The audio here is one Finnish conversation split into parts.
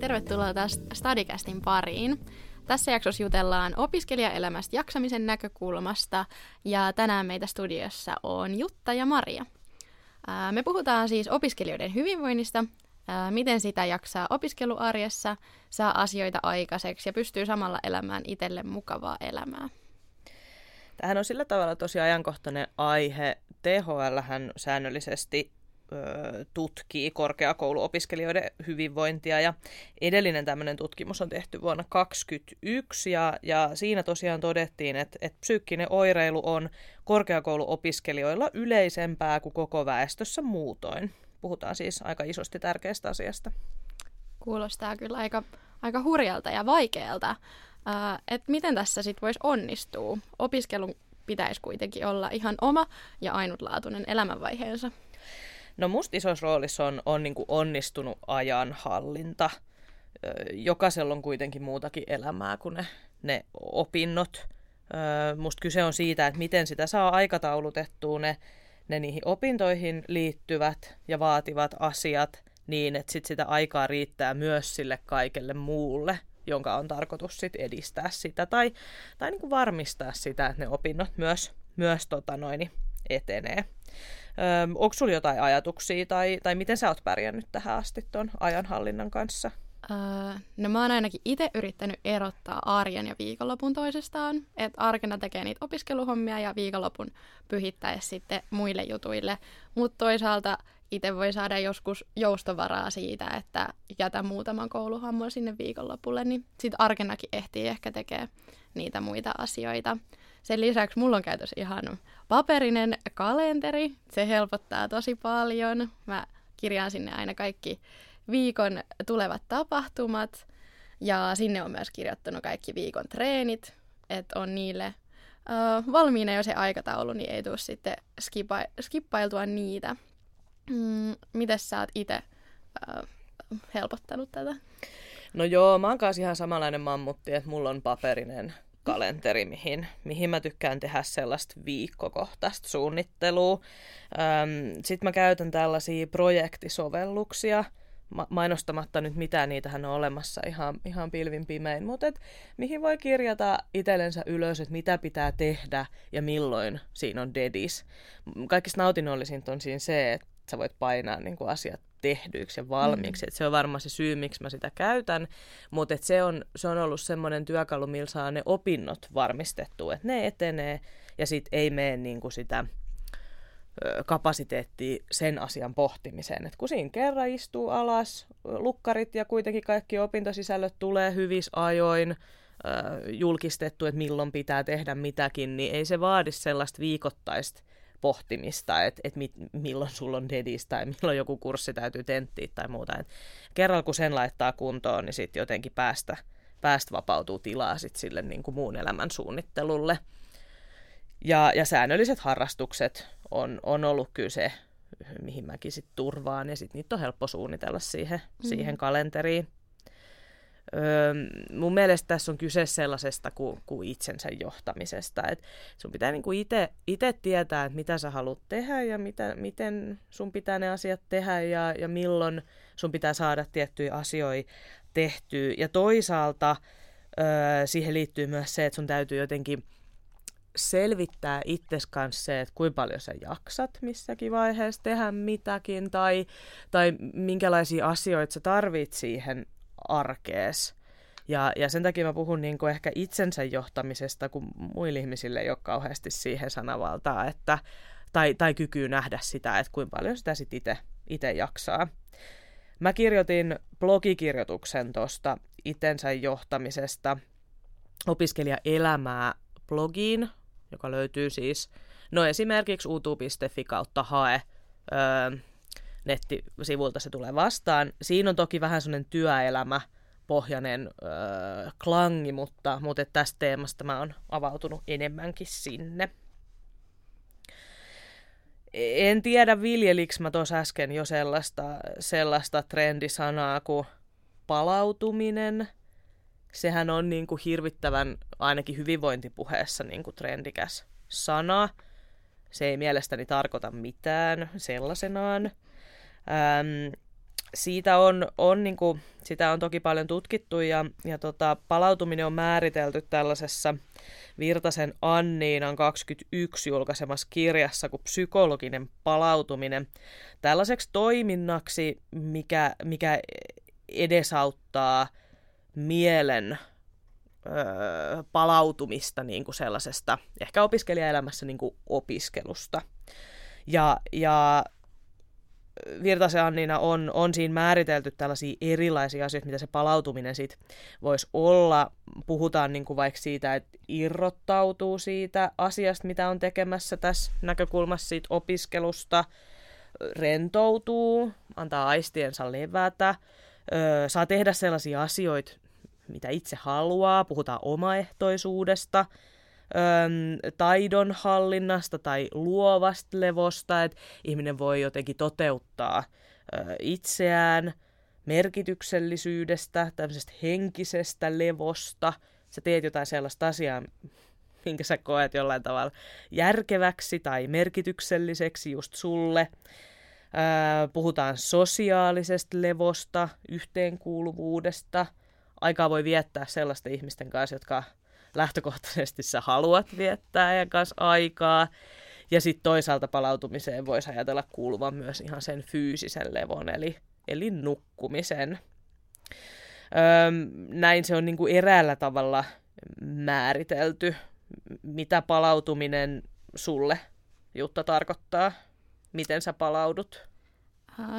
tervetuloa taas Stadicastin pariin. Tässä jaksossa jutellaan opiskelijaelämästä jaksamisen näkökulmasta ja tänään meitä studiossa on Jutta ja Maria. Me puhutaan siis opiskelijoiden hyvinvoinnista, miten sitä jaksaa opiskeluarjessa, saa asioita aikaiseksi ja pystyy samalla elämään itselle mukavaa elämää. Tähän on sillä tavalla tosi ajankohtainen aihe. THL säännöllisesti tutkii korkeakouluopiskelijoiden hyvinvointia ja edellinen tämmöinen tutkimus on tehty vuonna 2021 ja, ja siinä tosiaan todettiin, että, että psyykkinen oireilu on korkeakouluopiskelijoilla yleisempää kuin koko väestössä muutoin. Puhutaan siis aika isosti tärkeästä asiasta. Kuulostaa kyllä aika, aika hurjalta ja vaikealta. Uh, että miten tässä sitten voisi onnistua? Opiskelun pitäisi kuitenkin olla ihan oma ja ainutlaatuinen elämänvaiheensa. No musta isossa roolissa on, on niin onnistunut ajanhallinta. Jokaisella on kuitenkin muutakin elämää kuin ne, ne opinnot. Musta kyse on siitä, että miten sitä saa aikataulutettua ne, ne niihin opintoihin liittyvät ja vaativat asiat niin, että sit sitä aikaa riittää myös sille kaikelle muulle, jonka on tarkoitus sit edistää sitä tai, tai niin kuin varmistaa sitä, että ne opinnot myös, myös tota noin, etenee. Öö, onko sulla jotain ajatuksia tai, tai miten sä oot pärjännyt tähän asti tuon ajanhallinnan kanssa? Öö, no mä oon ainakin itse yrittänyt erottaa arjen ja viikonlopun toisestaan. Että arkena tekee niitä opiskeluhommia ja viikonlopun pyhittäessä sitten muille jutuille. Mutta toisaalta itse voi saada joskus joustovaraa siitä, että jätä muutaman kouluhammon sinne viikonlopulle, niin sitten arkenakin ehtii ehkä tekee niitä muita asioita. Sen lisäksi mulla on käytössä ihan paperinen kalenteri. Se helpottaa tosi paljon. Mä kirjaan sinne aina kaikki viikon tulevat tapahtumat. Ja sinne on myös kirjoittanut kaikki viikon treenit, että on niille uh, valmiina jo se aikataulu, niin ei tule sitten skipa- skippailtua niitä. Mm, miten sä oot itse helpottanut tätä? No joo, mä oon kanssa ihan samanlainen mammutti, että mulla on paperinen kalenteri, mihin, mihin mä tykkään tehdä sellaista viikkokohtaista suunnittelua. Sitten mä käytän tällaisia projektisovelluksia, mainostamatta nyt mitään, niitähän on olemassa ihan, ihan pilvin pimein, mutta et, mihin voi kirjata itsellensä ylös, että mitä pitää tehdä ja milloin siinä on dedis. Kaikista nautinnollisinta on siinä se, että sä voit painaa niin kuin asiat tehdyiksi ja valmiiksi. Mm. Et se on varmaan se syy, miksi mä sitä käytän, mutta se on, se on ollut semmoinen työkalu, millä saa ne opinnot varmistettua, että ne etenee ja sitten ei mene niin kuin sitä kapasiteettia sen asian pohtimiseen. Et kun siinä kerran istuu alas, lukkarit ja kuitenkin kaikki opintosisällöt tulee hyvissä ajoin, julkistettu, että milloin pitää tehdä mitäkin, niin ei se vaadi sellaista viikoittaista pohtimista, että et mit, milloin sulla on dedis tai milloin joku kurssi täytyy tenttiä tai muuta. Et kerralla kun sen laittaa kuntoon, niin sitten jotenkin päästä, päästä vapautuu tilaa sit sille niin kuin muun elämän suunnittelulle. Ja, ja säännölliset harrastukset on, on ollut kyllä se, mihin mäkin sitten turvaan, ja sitten niitä on helppo suunnitella siihen, mm. siihen kalenteriin. Öö, mun mielestä tässä on kyse sellaisesta kuin, kuin itsensä johtamisesta. Et sun pitää niinku itse tietää, että mitä sä haluat tehdä ja mitä, miten sun pitää ne asiat tehdä ja, ja milloin sun pitää saada tiettyjä asioita tehtyä. Ja toisaalta öö, siihen liittyy myös se, että sun täytyy jotenkin selvittää itses kanssa se, että kuinka paljon sä jaksat missäkin vaiheessa tehdä mitäkin tai, tai minkälaisia asioita sä tarvit siihen arkees. Ja, ja sen takia mä puhun niin kuin ehkä itsensä johtamisesta, kun muille ihmisille ei ole kauheasti siihen sanavaltaa, että, tai, tai kykyy nähdä sitä, että kuinka paljon sitä sitten itse jaksaa. Mä kirjoitin blogikirjoituksen tuosta itsensä johtamisesta opiskelijaelämää blogiin, joka löytyy siis no esimerkiksi utu.fi kautta hae öö, nettisivulta se tulee vastaan. Siinä on toki vähän sellainen työelämä pohjainen öö, klangi, mutta, mutta tästä teemasta mä oon avautunut enemmänkin sinne. En tiedä, viljeliks mä tuossa äsken jo sellaista, sellaista trendisanaa kuin palautuminen. Sehän on niin kuin hirvittävän, ainakin hyvinvointipuheessa, niin kuin trendikäs sana. Se ei mielestäni tarkoita mitään sellaisenaan. Ähm, siitä on, on niin kuin, sitä on toki paljon tutkittu ja, ja tota, palautuminen on määritelty tällaisessa Virtasen Anniinan 21 julkaisemassa kirjassa kuin psykologinen palautuminen tällaiseksi toiminnaksi, mikä, mikä edesauttaa mielen öö, palautumista niin kuin sellaisesta, ehkä opiskelijaelämässä niin kuin opiskelusta. Ja, ja Virtasen Annina on, on siinä määritelty tällaisia erilaisia asioita, mitä se palautuminen sit voisi olla. Puhutaan niin kuin vaikka siitä, että irrottautuu siitä asiasta, mitä on tekemässä tässä näkökulmassa siitä opiskelusta, rentoutuu, antaa aistiensa levätä, öö, saa tehdä sellaisia asioita, mitä itse haluaa, puhutaan omaehtoisuudesta, öö, taidon hallinnasta tai luovasta levosta, että ihminen voi jotenkin toteuttaa öö, itseään, merkityksellisyydestä, tämmöisestä henkisestä levosta. Sä teet jotain sellaista asiaa, minkä sä koet jollain tavalla järkeväksi tai merkitykselliseksi just sulle. Öö, puhutaan sosiaalisesta levosta, yhteenkuuluvuudesta. Aikaa voi viettää sellaisten ihmisten kanssa, jotka lähtökohtaisesti sä haluat viettää ja kanssa aikaa. Ja sitten toisaalta palautumiseen voisi ajatella kuuluvan myös ihan sen fyysisen levon, eli, eli nukkumisen. Öö, näin se on niinku eräällä tavalla määritelty, mitä palautuminen sulle, Jutta, tarkoittaa miten sä palaudut?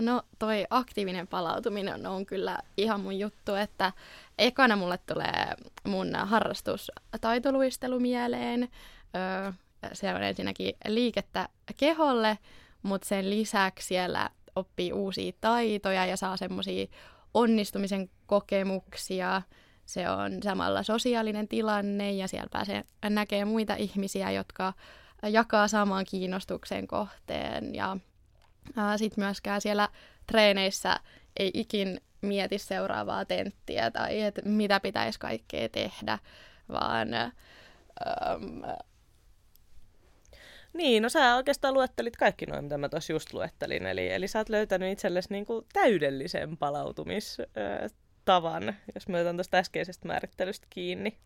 No toi aktiivinen palautuminen on kyllä ihan mun juttu, että ekana mulle tulee mun harrastus taitoluistelu mieleen. Öö, siellä on ensinnäkin liikettä keholle, mutta sen lisäksi siellä oppii uusia taitoja ja saa semmoisia onnistumisen kokemuksia. Se on samalla sosiaalinen tilanne ja siellä pääsee näkemään muita ihmisiä, jotka jakaa saman kiinnostuksen kohteen ja sitten myöskään siellä treeneissä ei ikin mieti seuraavaa tenttiä tai että mitä pitäisi kaikkea tehdä, vaan... Äm, niin, no sä oikeastaan luettelit kaikki noin, mitä mä tuossa just luettelin. Eli, eli sä oot löytänyt itsellesi niinku täydellisen palautumistavan, jos mä otan tuosta äskeisestä määrittelystä kiinni.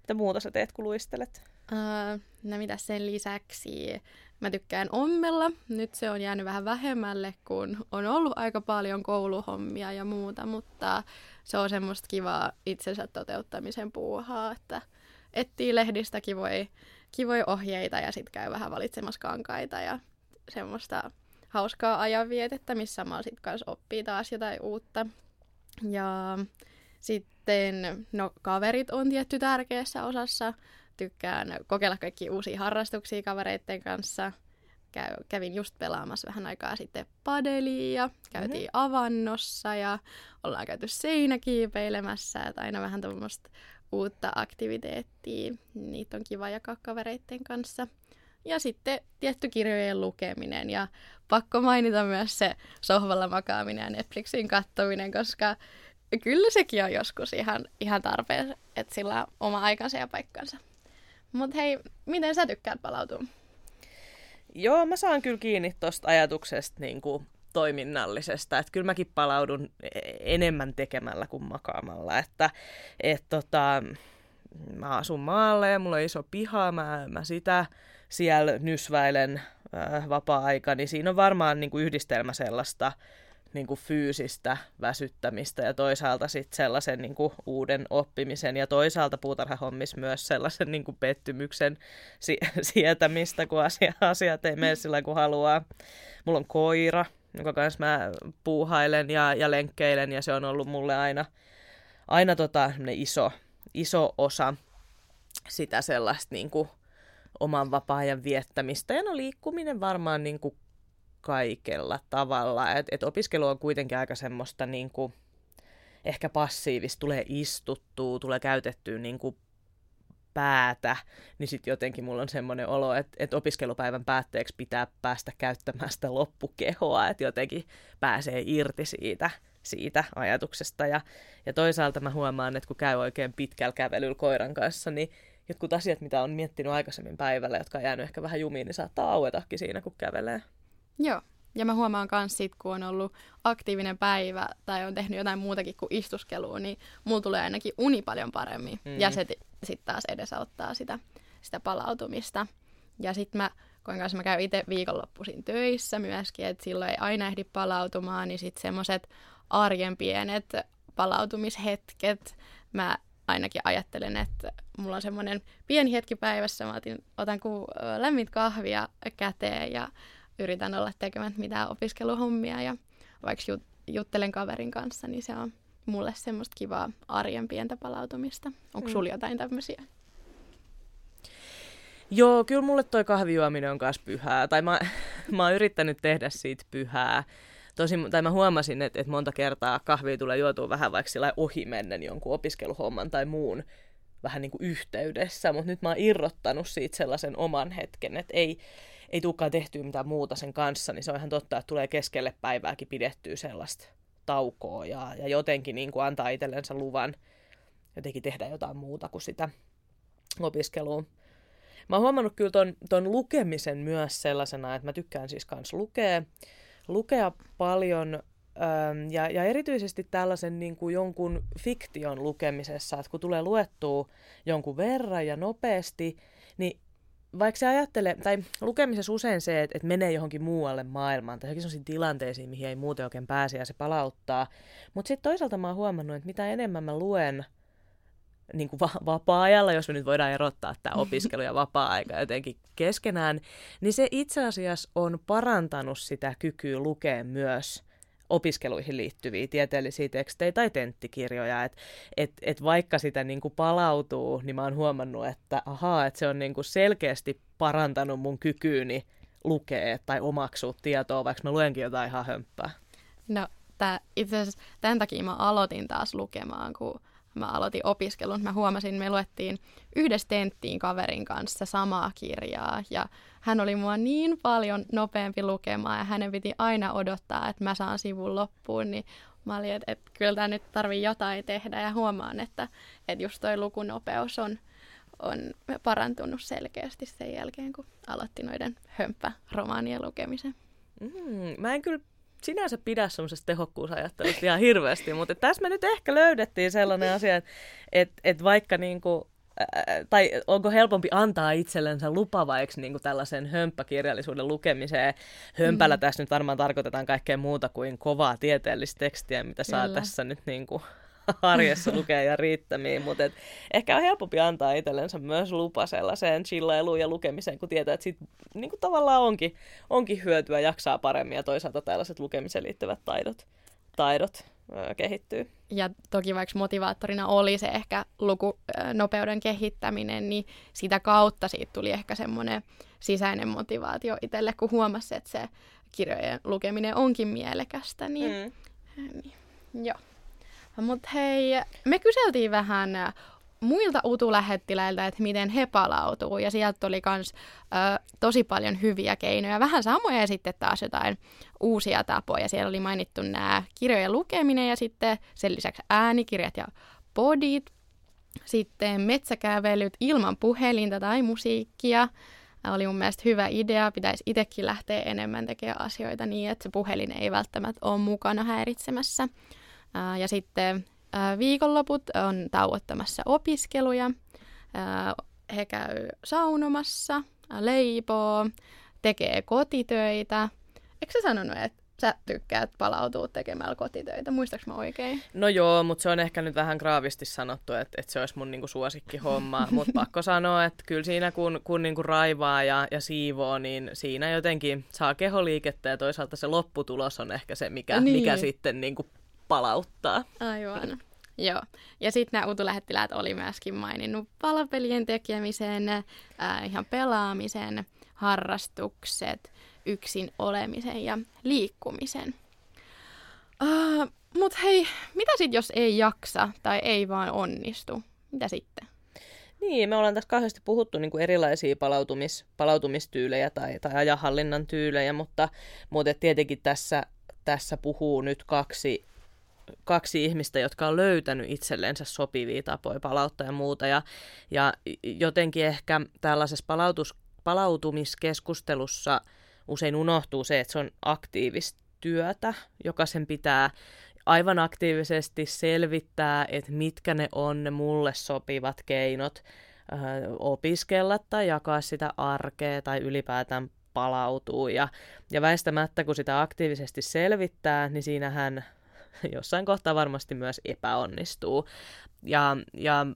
Mitä muuta sä teet, kun luistelet? Uh, no mitä sen lisäksi? Mä tykkään ommella. Nyt se on jäänyt vähän vähemmälle, kun on ollut aika paljon kouluhommia ja muuta, mutta se on semmoista kivaa itsensä toteuttamisen puuhaa, että etsii lehdistä kivoja, kivoja ohjeita ja sitten käy vähän valitsemassa kankaita ja semmoista hauskaa ajanvietettä, missä samalla sitten kanssa oppii taas jotain uutta. Ja sitten, no kaverit on tietty tärkeässä osassa tykkään kokeilla kaikki uusia harrastuksia kavereiden kanssa. Käy, kävin just pelaamassa vähän aikaa sitten padelia, käytiin mm-hmm. avannossa ja ollaan käyty seinäkiipeilemässä, että aina vähän tuommoista uutta aktiviteettia. Niitä on kiva jakaa kavereiden kanssa. Ja sitten tietty kirjojen lukeminen ja pakko mainita myös se sohvalla makaaminen ja Netflixin kattominen, koska kyllä sekin on joskus ihan, ihan tarpeen, että sillä on oma aikansa ja paikkansa. Mutta hei, miten sä tykkäät palautua? Joo, mä saan kyllä kiinni tuosta ajatuksesta niin kuin toiminnallisesta. Että kyllä mäkin palaudun e-, enemmän tekemällä kuin makaamalla. Että et tota, mä asun maalle ja mulla on iso piha, mä, mä sitä siellä nysväilen äh, vapaa-aika, niin siinä on varmaan niin kuin yhdistelmä sellaista niin kuin fyysistä väsyttämistä ja toisaalta sitten sellaisen niin kuin uuden oppimisen ja toisaalta puutarhahommis myös sellaisen niin kuin pettymyksen si- sietämistä, kun asia, asiat ei mene sillä kuin haluaa. Mulla on koira, jonka kanssa mä puuhailen ja, ja lenkkeilen ja se on ollut mulle aina, aina tota, iso, iso osa sitä sellaista niin kuin oman vapaa-ajan viettämistä. Ja no liikkuminen varmaan niin kuin kaikella tavalla. Et, et opiskelu on kuitenkin aika semmoista niin kuin, ehkä passiivista, tulee istuttua, tulee käytettyä niin kuin päätä, niin sitten jotenkin mulla on semmoinen olo, että, että opiskelupäivän päätteeksi pitää päästä käyttämään sitä loppukehoa, että jotenkin pääsee irti siitä, siitä ajatuksesta. Ja, ja toisaalta mä huomaan, että kun käy oikein pitkällä kävelyllä koiran kanssa, niin jotkut asiat, mitä on miettinyt aikaisemmin päivällä, jotka on jäänyt ehkä vähän jumiin, niin saattaa auetakin siinä, kun kävelee. Joo, Ja mä huomaan myös sit, kun on ollut aktiivinen päivä tai on tehnyt jotain muutakin kuin istuskelua, niin mulla tulee ainakin uni paljon paremmin. Mm. Ja se sitten taas edesauttaa sitä, sitä palautumista. Ja sitten mä koen kanssa mä käyn itse viikonloppuisin töissä myöskin, että silloin ei aina ehdi palautumaan, niin sitten semmoiset arjen pienet palautumishetket, mä ainakin ajattelen, että mulla on semmoinen pieni hetki päivässä, mä otin, otan ku lämmit kahvia käteen ja yritän olla tekemättä mitään opiskeluhommia ja vaikka jut, juttelen kaverin kanssa, niin se on mulle semmoista kivaa arjen pientä palautumista. Onko mm. sulla jotain tämmöisiä? Joo, kyllä mulle toi kahvijuominen on myös pyhää. Tai mä, mä oon yrittänyt tehdä siitä pyhää. Tosin, tai mä huomasin, että, että monta kertaa kahvia tulee juotua vähän vaikka sillä ohimennen jonkun opiskeluhomman tai muun vähän niin kuin yhteydessä, mutta nyt mä oon irrottanut siitä sellaisen oman hetken, että ei, ei tulekaan tehtyä mitään muuta sen kanssa, niin se on ihan totta, että tulee keskelle päivääkin pidettyä sellaista taukoa ja, ja jotenkin niin kuin antaa itsellensä luvan jotenkin tehdä jotain muuta kuin sitä opiskelua. Mä oon huomannut kyllä ton, ton lukemisen myös sellaisena, että mä tykkään siis kans lukea, lukea paljon ähm, ja, ja erityisesti tällaisen niin kuin jonkun fiktion lukemisessa, että kun tulee luettua jonkun verran ja nopeasti, niin vaikka se ajattelee, tai lukemisessa usein se, että, että menee johonkin muualle maailmaan, tai johonkin sellaisiin tilanteisiin, mihin ei muuten oikein pääse ja se palauttaa. Mutta sitten toisaalta mä oon huomannut, että mitä enemmän mä luen niin kuin va- vapaa-ajalla, jos me nyt voidaan erottaa tämä opiskelu ja vapaa-aika jotenkin keskenään, niin se itse asiassa on parantanut sitä kykyä lukea myös opiskeluihin liittyviä tieteellisiä tekstejä tai tenttikirjoja. Et, et, et vaikka sitä niin kuin palautuu, niin mä oon huomannut, että ahaa, että se on niin kuin selkeästi parantanut mun kykyyni lukea tai omaksua tietoa, vaikka mä luenkin jotain ihan hömppää. No, tämän takia mä aloitin taas lukemaan, kun mä aloitin opiskelun. Mä huomasin, me luettiin yhdessä tenttiin kaverin kanssa samaa kirjaa ja hän oli mua niin paljon nopeampi lukemaan ja hänen piti aina odottaa, että mä saan sivun loppuun, niin mä olin, että, että kyllä tämä nyt tarvii jotain tehdä ja huomaan, että, että just toi lukunopeus on, on parantunut selkeästi sen jälkeen, kun aloitti noiden hömppäromaanien lukemisen. Mm, mä en kyllä sinänsä pidä semmoisesta tehokkuusajattelusta ihan hirveästi, mutta tässä me nyt ehkä löydettiin sellainen asia, että et, et vaikka niinku, tai onko helpompi antaa itsellensä lupa vaikka niinku tällaisen hömppäkirjallisuuden lukemiseen. Hömpällä mm. tässä nyt varmaan tarkoitetaan kaikkea muuta kuin kovaa tieteellistä tekstiä, mitä saa Kyllä. tässä nyt niinku arjessa lukea ja riittämiin, mutta et ehkä on helpompi antaa itsellensä myös lupa sellaiseen chillailuun ja lukemiseen, kun tietää, että siitä niin kuin tavallaan onkin, onkin hyötyä, jaksaa paremmin ja toisaalta tällaiset lukemiseen liittyvät taidot, taidot öö, kehittyy. Ja toki vaikka motivaattorina oli se ehkä lukunopeuden kehittäminen, niin sitä kautta siitä tuli ehkä semmoinen sisäinen motivaatio itselle, kun huomasi, että se kirjojen lukeminen onkin mielekästä. Niin, mm. niin, joo. Mutta hei, me kyseltiin vähän muilta utulähettiläiltä, että miten he palautuu. Ja sieltä oli myös tosi paljon hyviä keinoja. Vähän samoja ja sitten taas jotain uusia tapoja. Siellä oli mainittu nämä kirjojen lukeminen ja sitten sen lisäksi äänikirjat ja podit. Sitten metsäkävelyt ilman puhelinta tai musiikkia. Oli mun mielestä hyvä idea. Pitäisi itsekin lähteä enemmän tekemään asioita niin, että se puhelin ei välttämättä ole mukana häiritsemässä. Ja sitten viikonloput on tauottamassa opiskeluja. He käy saunomassa, leipoo, tekee kotitöitä. Eikö sä sanonut, että sä tykkäät palautua tekemällä kotitöitä? Muistaaks mä oikein? No joo, mutta se on ehkä nyt vähän graavisti sanottu, että, että se olisi mun niinku suosikkihomma. mutta pakko sanoa, että kyllä siinä kun, kun niinku raivaa ja, ja siivoo, niin siinä jotenkin saa keholiikettä ja toisaalta se lopputulos on ehkä se, mikä, niin. mikä sitten niinku palauttaa. Aivan. Joo. Ja sitten nämä utulähettiläät oli myöskin maininnut palapelien tekemisen, äh, ihan pelaamisen, harrastukset, yksin olemisen ja liikkumisen. Uh, Mutta hei, mitä sitten jos ei jaksa tai ei vaan onnistu? Mitä sitten? Niin, me ollaan tässä kauheasti puhuttu niin kuin erilaisia palautumis, palautumistyylejä tai, tai ajanhallinnan tyylejä, mutta, mutta tietenkin tässä, tässä puhuu nyt kaksi kaksi ihmistä, jotka on löytänyt itsellensä sopivia tapoja palauttaa ja muuta. Ja, ja jotenkin ehkä tällaisessa palautus, palautumiskeskustelussa usein unohtuu se, että se on aktiivista työtä, joka sen pitää aivan aktiivisesti selvittää, että mitkä ne on ne mulle sopivat keinot ö, opiskella tai jakaa sitä arkea tai ylipäätään palautuu. Ja, ja väistämättä, kun sitä aktiivisesti selvittää, niin siinähän jossain kohtaa varmasti myös epäonnistuu. Ja, ja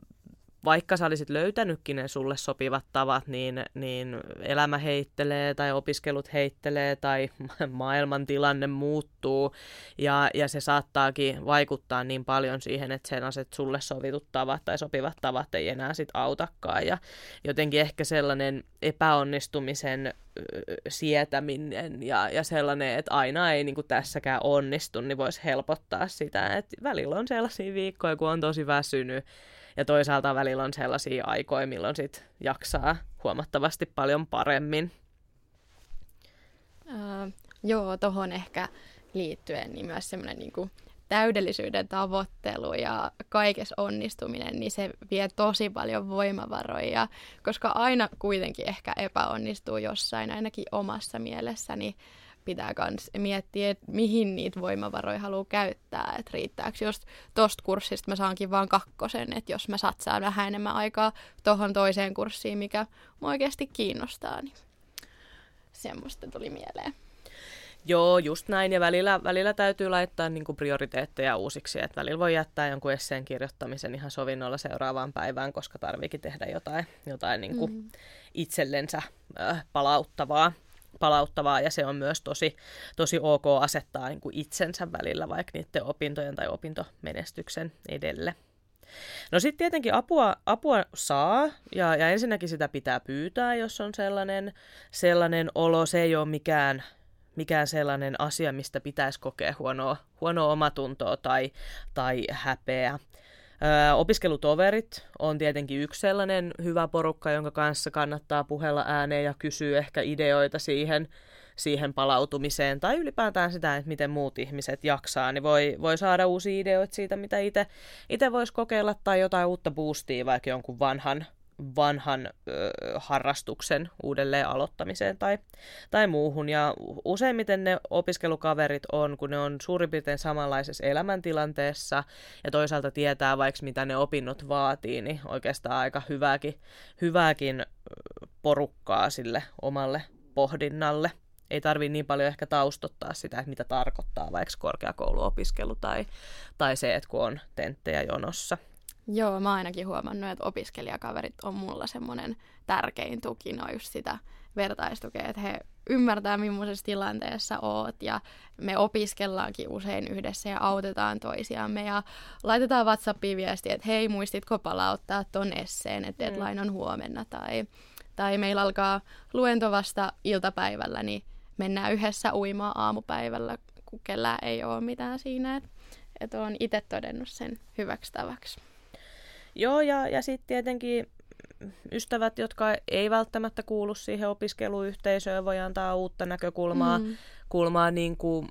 vaikka sä olisit löytänytkin ne sulle sopivat tavat, niin, niin elämä heittelee tai opiskelut heittelee tai maailmantilanne muuttuu. Ja, ja se saattaakin vaikuttaa niin paljon siihen, että sellaiset sulle sovitut tavat tai sopivat tavat ei enää sit autakaan. Ja jotenkin ehkä sellainen epäonnistumisen sietäminen ja, ja sellainen, että aina ei niin kuin tässäkään onnistu, niin voisi helpottaa sitä, että välillä on sellaisia viikkoja, kun on tosi väsynyt ja toisaalta välillä on sellaisia aikoja, milloin sit jaksaa huomattavasti paljon paremmin. Uh, joo, tuohon ehkä liittyen niin myös semmoinen niin täydellisyyden tavoittelu ja kaikessa onnistuminen, niin se vie tosi paljon voimavaroja, koska aina kuitenkin ehkä epäonnistuu jossain, ainakin omassa mielessäni. Niin pitää myös miettiä, että mihin niitä voimavaroja haluaa käyttää, että riittääkö just tosta kurssista mä saankin vaan kakkosen, että jos mä satsaan vähän enemmän aikaa tuohon toiseen kurssiin, mikä mua oikeasti kiinnostaa, niin semmoista tuli mieleen. Joo, just näin. Ja välillä, välillä täytyy laittaa niin kuin prioriteetteja uusiksi. Että välillä voi jättää jonkun esseen kirjoittamisen ihan sovinnolla seuraavaan päivään, koska tarviikin tehdä jotain, jotain niin kuin mm-hmm. itsellensä äh, palauttavaa palauttavaa ja se on myös tosi, tosi ok asettaa niin kuin itsensä välillä vaikka niiden opintojen tai opintomenestyksen edelle. No sitten tietenkin apua, apua saa ja, ja ensinnäkin sitä pitää pyytää, jos on sellainen, sellainen olo. Se ei ole mikään, mikään sellainen asia, mistä pitäisi kokea huonoa, huonoa omatuntoa tai, tai häpeä. Opiskelutoverit on tietenkin yksi sellainen hyvä porukka, jonka kanssa kannattaa puhella ääneen ja kysyä ehkä ideoita siihen, siihen palautumiseen tai ylipäätään sitä, että miten muut ihmiset jaksaa, niin voi, voi saada uusia ideoita siitä, mitä itse voisi kokeilla tai jotain uutta boostia vaikka jonkun vanhan vanhan ö, harrastuksen uudelleen aloittamiseen tai, tai muuhun. Ja useimmiten ne opiskelukaverit on, kun ne on suurin piirtein samanlaisessa elämäntilanteessa ja toisaalta tietää vaikka mitä ne opinnot vaatii, niin oikeastaan aika hyvääkin, hyvääkin porukkaa sille omalle pohdinnalle. Ei tarvii niin paljon ehkä taustottaa sitä, että mitä tarkoittaa vaikka korkeakouluopiskelu tai, tai se, että kun on tenttejä jonossa. Joo, mä ainakin huomannut, että opiskelijakaverit on mulla semmoinen tärkein tuki, no just sitä vertaistukea, että he ymmärtää, millaisessa tilanteessa oot ja me opiskellaankin usein yhdessä ja autetaan toisiamme ja laitetaan WhatsAppiin viestiä, että hei, muistitko palauttaa ton esseen, että mm. deadline on huomenna tai, tai meillä alkaa luento vasta iltapäivällä, niin mennään yhdessä uimaan aamupäivällä, kun kellään ei ole mitään siinä, että, että olen itse todennut sen hyväksi tavaksi. Joo, ja, ja sitten tietenkin ystävät, jotka ei välttämättä kuulu siihen opiskeluyhteisöön, voi antaa uutta näkökulmaa mm. kulmaa niin kuin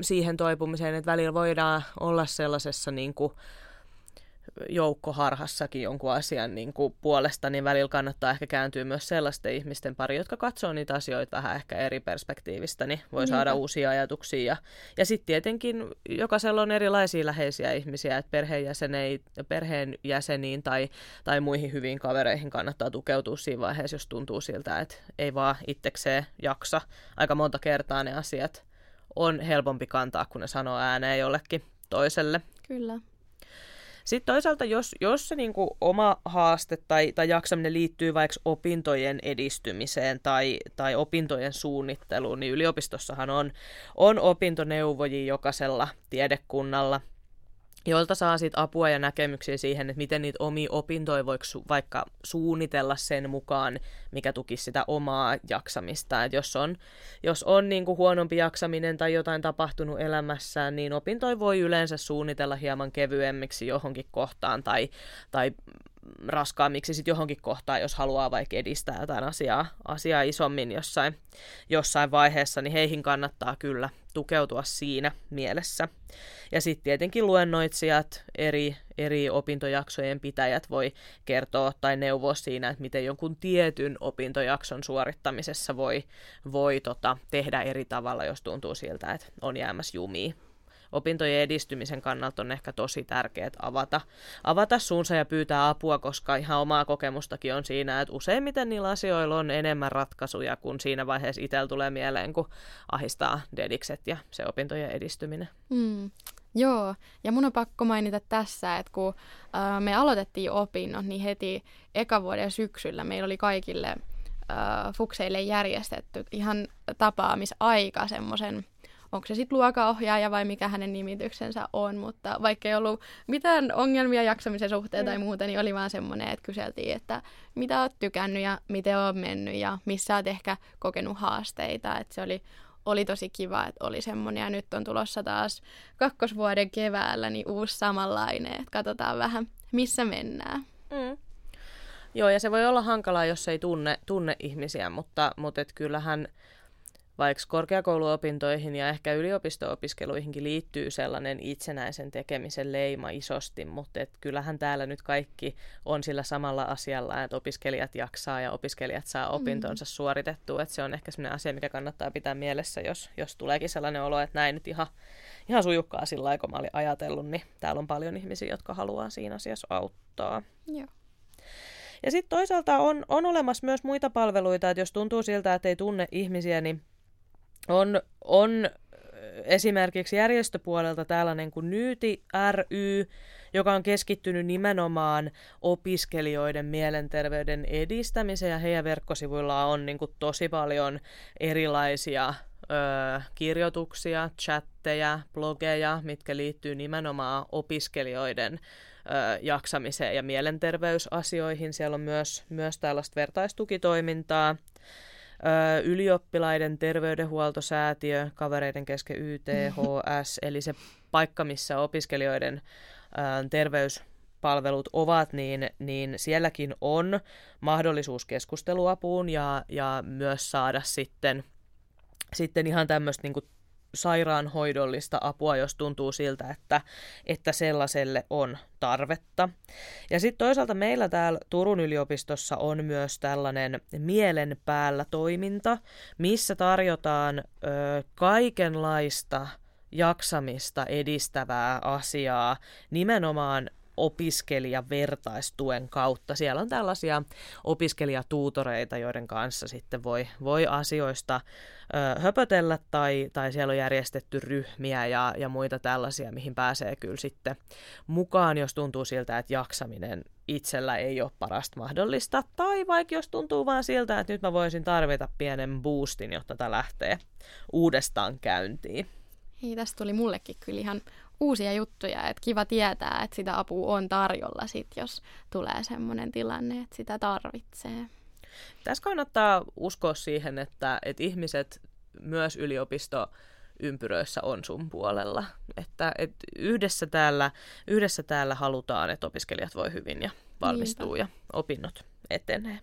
siihen toipumiseen, että välillä voidaan olla sellaisessa niin kuin, joukkoharhassakin jonkun asian niin kuin puolesta, niin välillä kannattaa ehkä kääntyä myös sellaisten ihmisten pari, jotka katsoo niitä asioita vähän ehkä eri perspektiivistä, niin voi Niinpä. saada uusia ajatuksia. Ja, ja sitten tietenkin jokaisella on erilaisia läheisiä ihmisiä, että perheenjäseniin tai, tai muihin hyviin kavereihin kannattaa tukeutua siinä vaiheessa, jos tuntuu siltä, että ei vaan itsekseen jaksa. Aika monta kertaa ne asiat on helpompi kantaa, kun ne sanoo ääneen jollekin toiselle. Kyllä. Sitten toisaalta, jos, jos se niin kuin oma haaste tai, tai jaksaminen liittyy vaikka opintojen edistymiseen tai, tai opintojen suunnitteluun, niin yliopistossahan on, on opintoneuvojia jokaisella tiedekunnalla – joilta saa sit apua ja näkemyksiä siihen, että miten niitä omia opintoja voiko su- vaikka suunnitella sen mukaan, mikä tukisi sitä omaa jaksamista. Et jos on, jos on niinku huonompi jaksaminen tai jotain tapahtunut elämässään, niin opintoja voi yleensä suunnitella hieman kevyemmiksi johonkin kohtaan tai, tai raskaammiksi sit johonkin kohtaan, jos haluaa vaikka edistää jotain asiaa, asiaa isommin jossain, jossain vaiheessa, niin heihin kannattaa kyllä tukeutua siinä mielessä. Ja sitten tietenkin luennoitsijat, eri, eri opintojaksojen pitäjät voi kertoa tai neuvoa siinä, että miten jonkun tietyn opintojakson suorittamisessa voi, voi tota, tehdä eri tavalla, jos tuntuu siltä, että on jäämässä jumiin opintojen edistymisen kannalta on ehkä tosi tärkeää avata, avata suunsa ja pyytää apua, koska ihan omaa kokemustakin on siinä, että useimmiten niillä asioilla on enemmän ratkaisuja, kun siinä vaiheessa itsellä tulee mieleen, kun ahistaa dedikset ja se opintojen edistyminen. Mm. Joo, ja mun on pakko mainita tässä, että kun äh, me aloitettiin opinnot, niin heti eka vuoden syksyllä meillä oli kaikille äh, fukseille järjestetty ihan tapaamisaika semmoisen onko se sitten luokaohjaaja vai mikä hänen nimityksensä on, mutta vaikka ei ollut mitään ongelmia jaksamisen suhteen mm. tai muuta, niin oli vaan semmoinen, että kyseltiin, että mitä oot tykännyt ja miten on mennyt ja missä oot ehkä kokenut haasteita, että se oli, oli tosi kiva, että oli semmoinen ja nyt on tulossa taas kakkosvuoden keväällä niin uusi samanlainen, että katsotaan vähän missä mennään. Mm. Joo, ja se voi olla hankalaa, jos ei tunne, tunne ihmisiä, mutta, mutta et kyllähän vaikka korkeakouluopintoihin ja ehkä yliopisto-opiskeluihinkin liittyy sellainen itsenäisen tekemisen leima isosti, mutta et kyllähän täällä nyt kaikki on sillä samalla asialla, että opiskelijat jaksaa ja opiskelijat saa mm. opintonsa mm. suoritettua, että se on ehkä sellainen asia, mikä kannattaa pitää mielessä, jos, jos tuleekin sellainen olo, että näin nyt ihan, ihan sujukkaa sillä lailla, kun mä olin ajatellut, niin täällä on paljon ihmisiä, jotka haluaa siinä asiassa auttaa. Joo. Ja sitten toisaalta on, on olemassa myös muita palveluita, että jos tuntuu siltä, että ei tunne ihmisiä, niin on, on esimerkiksi järjestöpuolelta tällainen kuin Nyyti ry, joka on keskittynyt nimenomaan opiskelijoiden mielenterveyden edistämiseen ja heidän verkkosivuillaan on niin kuin tosi paljon erilaisia ö, kirjoituksia, chatteja, blogeja, mitkä liittyy nimenomaan opiskelijoiden ö, jaksamiseen ja mielenterveysasioihin. Siellä on myös, myös tällaista vertaistukitoimintaa ylioppilaiden terveydenhuoltosäätiö, kavereiden kesken YTHS, eli se paikka, missä opiskelijoiden terveyspalvelut ovat, niin, niin sielläkin on mahdollisuus keskusteluapuun ja, ja myös saada sitten, sitten ihan tämmöistä niin sairaanhoidollista apua, jos tuntuu siltä, että, että sellaiselle on tarvetta. Ja sitten toisaalta meillä täällä Turun yliopistossa on myös tällainen mielen päällä toiminta, missä tarjotaan ö, kaikenlaista jaksamista edistävää asiaa nimenomaan opiskelijavertaistuen kautta. Siellä on tällaisia opiskelijatuutoreita, joiden kanssa sitten voi, voi asioista ö, höpötellä tai, tai siellä on järjestetty ryhmiä ja, ja muita tällaisia, mihin pääsee kyllä sitten mukaan, jos tuntuu siltä, että jaksaminen itsellä ei ole parasta mahdollista. Tai vaikka jos tuntuu vaan siltä, että nyt mä voisin tarvita pienen boostin, jotta tämä lähtee uudestaan käyntiin. Hei, tästä tuli mullekin kyllä ihan uusia juttuja, että kiva tietää, että sitä apua on tarjolla sit, jos tulee sellainen tilanne, että sitä tarvitsee. Tässä kannattaa uskoa siihen, että, että ihmiset myös yliopisto ympyröissä on sun puolella. Että, että yhdessä, täällä, yhdessä täällä halutaan, että opiskelijat voi hyvin ja valmistuu Niinpä. ja opinnot etenee.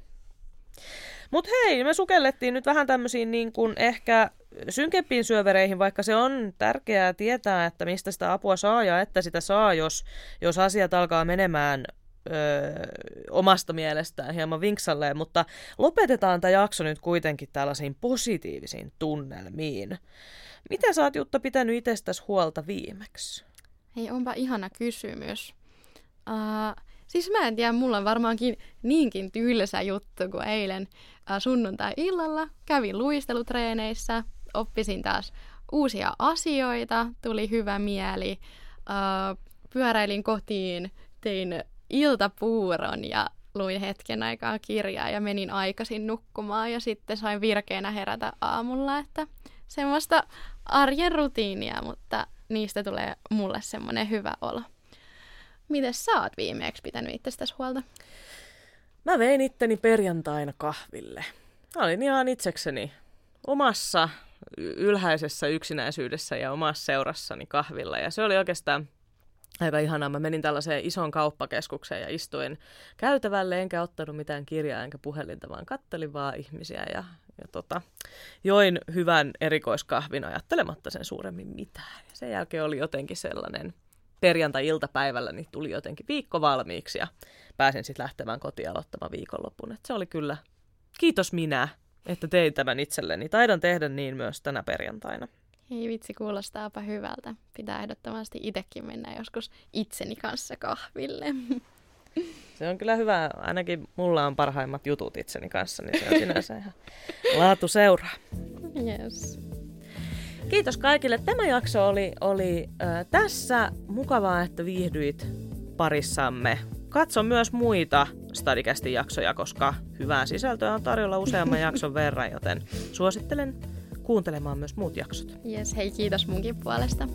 Mutta hei, me sukellettiin nyt vähän tämmöisiin niin kuin ehkä synkempiin syövereihin, vaikka se on tärkeää tietää, että mistä sitä apua saa ja että sitä saa, jos, jos asiat alkaa menemään öö, omasta mielestään hieman vinksalleen, mutta lopetetaan tämä jakso nyt kuitenkin tällaisiin positiivisiin tunnelmiin. Miten sä oot Jutta pitänyt itsestäsi huolta viimeksi? Hei, onpa ihana kysymys. Uh, siis mä en tiedä, mulla on varmaankin niinkin tylsä juttu kuin eilen uh, sunnuntai-illalla. Kävin luistelutreeneissä, oppisin taas uusia asioita, tuli hyvä mieli, uh, pyöräilin kotiin, tein iltapuuron ja luin hetken aikaa kirjaa ja menin aikaisin nukkumaan ja sitten sain virkeänä herätä aamulla, että semmoista arjen rutiinia, mutta niistä tulee mulle semmoinen hyvä olo. Miten sä oot viimeeksi pitänyt itsestäsi huolta? Mä vein itteni perjantaina kahville. Mä olin ihan itsekseni omassa ylhäisessä yksinäisyydessä ja omassa seurassani kahvilla. Ja se oli oikeastaan aika ihanaa. Mä menin tällaiseen isoon kauppakeskukseen ja istuin käytävälle, enkä ottanut mitään kirjaa enkä puhelinta, vaan kattelin vaan ihmisiä ja, ja tota, join hyvän erikoiskahvin ajattelematta sen suuremmin mitään. Ja sen jälkeen oli jotenkin sellainen perjantai-iltapäivällä, niin tuli jotenkin viikko valmiiksi ja pääsin sitten lähtemään kotiin aloittamaan viikonlopun. Et se oli kyllä, kiitos minä, että tein tämän itselleni. Taidan tehdä niin myös tänä perjantaina. Hei vitsi, kuulostaapa hyvältä. Pitää ehdottomasti itsekin mennä joskus itseni kanssa kahville. Se on kyllä hyvä. Ainakin mulla on parhaimmat jutut itseni kanssa, niin se on sinänsä ihan laatu seuraa. Yes. Kiitos kaikille. Tämä jakso oli, oli äh, tässä. Mukavaa, että viihdyit parissamme. Katso myös muita Stadikästin jaksoja, koska hyvää sisältöä on tarjolla useamman jakson verran, joten suosittelen kuuntelemaan myös muut jaksot. Yes, hei kiitos munkin puolesta.